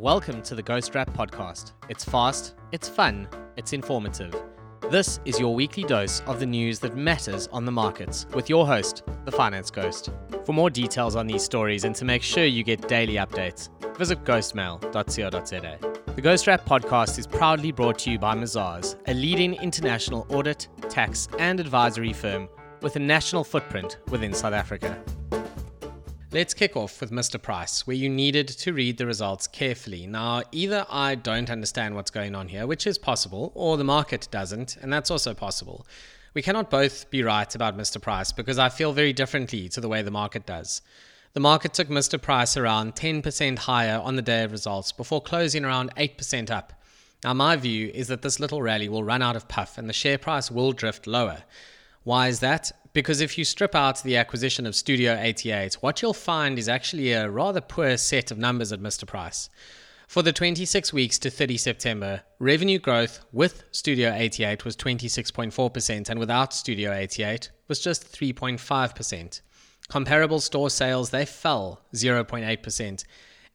Welcome to the Ghost Wrap Podcast. It's fast, it's fun, it's informative. This is your weekly dose of the news that matters on the markets with your host, the Finance Ghost. For more details on these stories and to make sure you get daily updates, visit ghostmail.co.za. The Ghost Wrap Podcast is proudly brought to you by Mazars, a leading international audit, tax, and advisory firm with a national footprint within South Africa. Let's kick off with Mr. Price, where you needed to read the results carefully. Now, either I don't understand what's going on here, which is possible, or the market doesn't, and that's also possible. We cannot both be right about Mr. Price because I feel very differently to the way the market does. The market took Mr. Price around 10% higher on the day of results before closing around 8% up. Now, my view is that this little rally will run out of puff and the share price will drift lower. Why is that? Because if you strip out the acquisition of Studio 88, what you'll find is actually a rather poor set of numbers at Mr. Price. For the 26 weeks to 30 September, revenue growth with Studio 88 was 26.4% and without Studio 88 was just 3.5%. Comparable store sales, they fell 0.8%.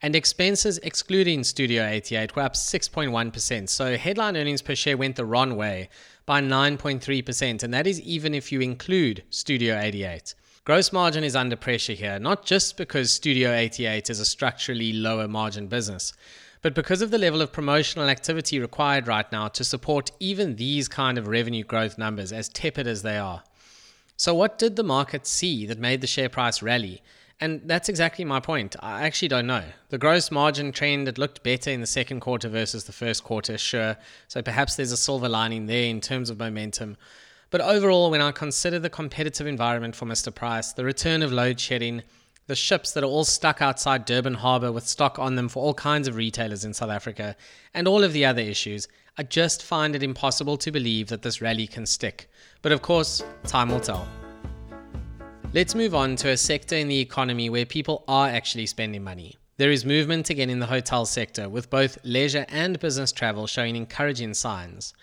And expenses excluding Studio 88 were up 6.1%. So headline earnings per share went the wrong way by 9.3%, and that is even if you include Studio 88. Gross margin is under pressure here, not just because Studio 88 is a structurally lower margin business, but because of the level of promotional activity required right now to support even these kind of revenue growth numbers, as tepid as they are. So, what did the market see that made the share price rally? And that's exactly my point. I actually don't know. The gross margin trend, it looked better in the second quarter versus the first quarter, sure. So perhaps there's a silver lining there in terms of momentum. But overall, when I consider the competitive environment for Mr. Price, the return of load shedding, the ships that are all stuck outside Durban Harbour with stock on them for all kinds of retailers in South Africa, and all of the other issues, I just find it impossible to believe that this rally can stick. But of course, time will tell. Let's move on to a sector in the economy where people are actually spending money. There is movement again in the hotel sector, with both leisure and business travel showing encouraging signs.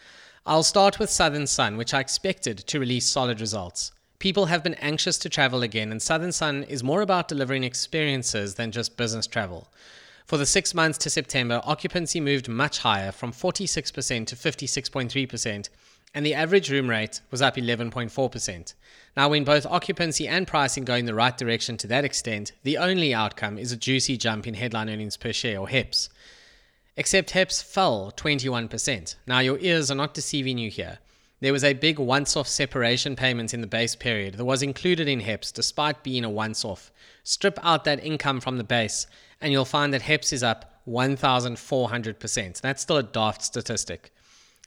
I'll start with Southern Sun, which I expected to release solid results. People have been anxious to travel again, and Southern Sun is more about delivering experiences than just business travel. For the six months to September, occupancy moved much higher from 46% to 56.3%, and the average room rate was up 11.4%. Now, when both occupancy and pricing go in the right direction to that extent, the only outcome is a juicy jump in headline earnings per share or HEPS. Except HEPS fell 21%. Now, your ears are not deceiving you here. There was a big once off separation payment in the base period that was included in HEPS despite being a once off. Strip out that income from the base, and you'll find that HEPS is up 1,400%. That's still a daft statistic.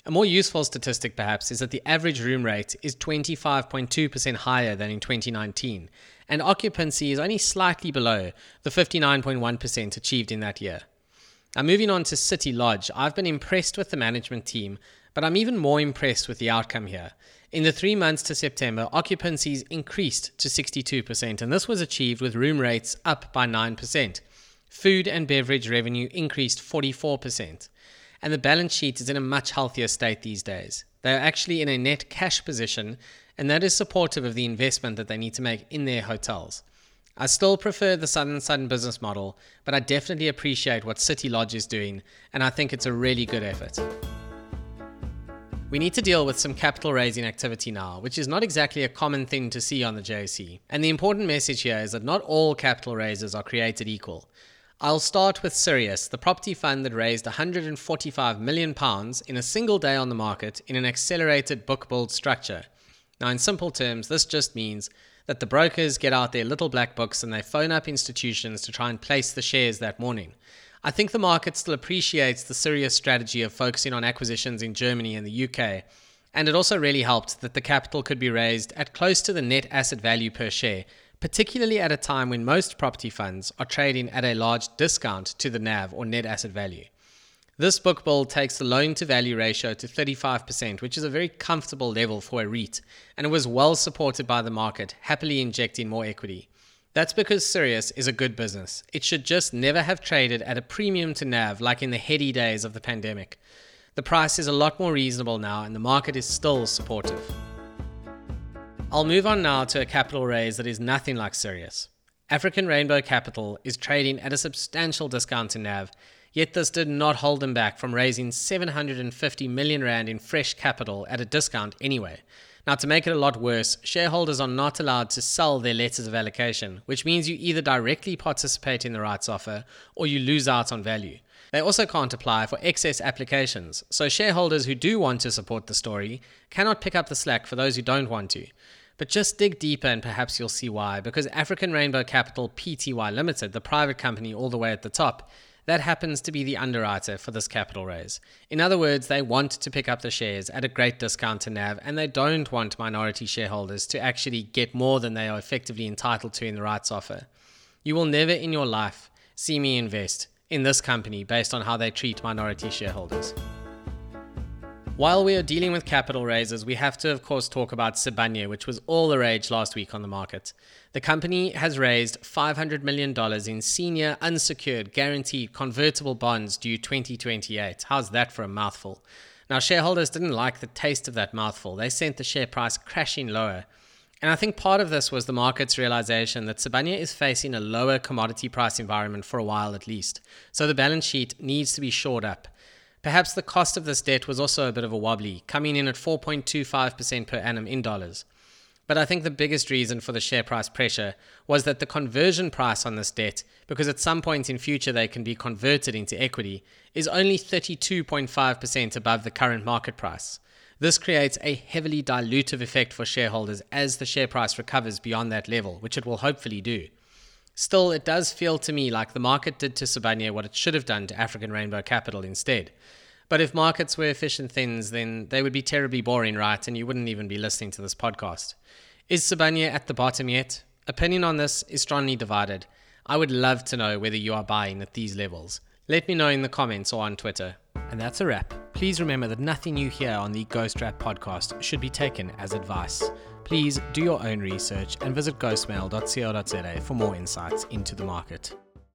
A more useful statistic, perhaps, is that the average room rate is 25.2% higher than in 2019, and occupancy is only slightly below the 59.1% achieved in that year. Now, moving on to City Lodge, I've been impressed with the management team, but I'm even more impressed with the outcome here. In the three months to September, occupancies increased to 62%, and this was achieved with room rates up by 9%. Food and beverage revenue increased 44% and the balance sheet is in a much healthier state these days. They are actually in a net cash position, and that is supportive of the investment that they need to make in their hotels. I still prefer the Southern Sun business model, but I definitely appreciate what City Lodge is doing, and I think it's a really good effort. We need to deal with some capital raising activity now, which is not exactly a common thing to see on the JSE. And the important message here is that not all capital raises are created equal. I'll start with Sirius, the property fund that raised £145 million in a single day on the market in an accelerated book build structure. Now, in simple terms, this just means that the brokers get out their little black books and they phone up institutions to try and place the shares that morning. I think the market still appreciates the Sirius strategy of focusing on acquisitions in Germany and the UK. And it also really helped that the capital could be raised at close to the net asset value per share, particularly at a time when most property funds are trading at a large discount to the NAV or net asset value. This book build takes the loan to value ratio to 35%, which is a very comfortable level for a REIT, and it was well supported by the market, happily injecting more equity. That's because Sirius is a good business. It should just never have traded at a premium to NAV like in the heady days of the pandemic. The price is a lot more reasonable now, and the market is still supportive. I'll move on now to a capital raise that is nothing like Sirius. African Rainbow Capital is trading at a substantial discount to NAV, Yet this did not hold them back from raising 750 million rand in fresh capital at a discount anyway. Now, to make it a lot worse, shareholders are not allowed to sell their letters of allocation, which means you either directly participate in the rights offer or you lose out on value. They also can't apply for excess applications, so shareholders who do want to support the story cannot pick up the slack for those who don't want to. But just dig deeper and perhaps you'll see why, because African Rainbow Capital Pty Limited, the private company all the way at the top, that happens to be the underwriter for this capital raise. In other words, they want to pick up the shares at a great discount to NAV, and they don't want minority shareholders to actually get more than they are effectively entitled to in the rights offer. You will never in your life see me invest in this company based on how they treat minority shareholders. While we are dealing with capital raises, we have to, of course, talk about Sibanye, which was all the rage last week on the market. The company has raised $500 million in senior, unsecured, guaranteed convertible bonds due 2028. How's that for a mouthful? Now, shareholders didn't like the taste of that mouthful. They sent the share price crashing lower. And I think part of this was the market's realization that Sibanye is facing a lower commodity price environment for a while at least. So the balance sheet needs to be shored up. Perhaps the cost of this debt was also a bit of a wobbly, coming in at 4.25% per annum in dollars. But I think the biggest reason for the share price pressure was that the conversion price on this debt, because at some point in future they can be converted into equity, is only 32.5% above the current market price. This creates a heavily dilutive effect for shareholders as the share price recovers beyond that level, which it will hopefully do. Still, it does feel to me like the market did to Sibanye what it should have done to African Rainbow Capital instead. But if markets were efficient things, then they would be terribly boring, right? And you wouldn't even be listening to this podcast. Is Sibanye at the bottom yet? Opinion on this is strongly divided. I would love to know whether you are buying at these levels. Let me know in the comments or on Twitter. And that's a wrap. Please remember that nothing you hear on the Ghost Wrap podcast should be taken as advice. Please do your own research and visit ghostmail.co.za for more insights into the market.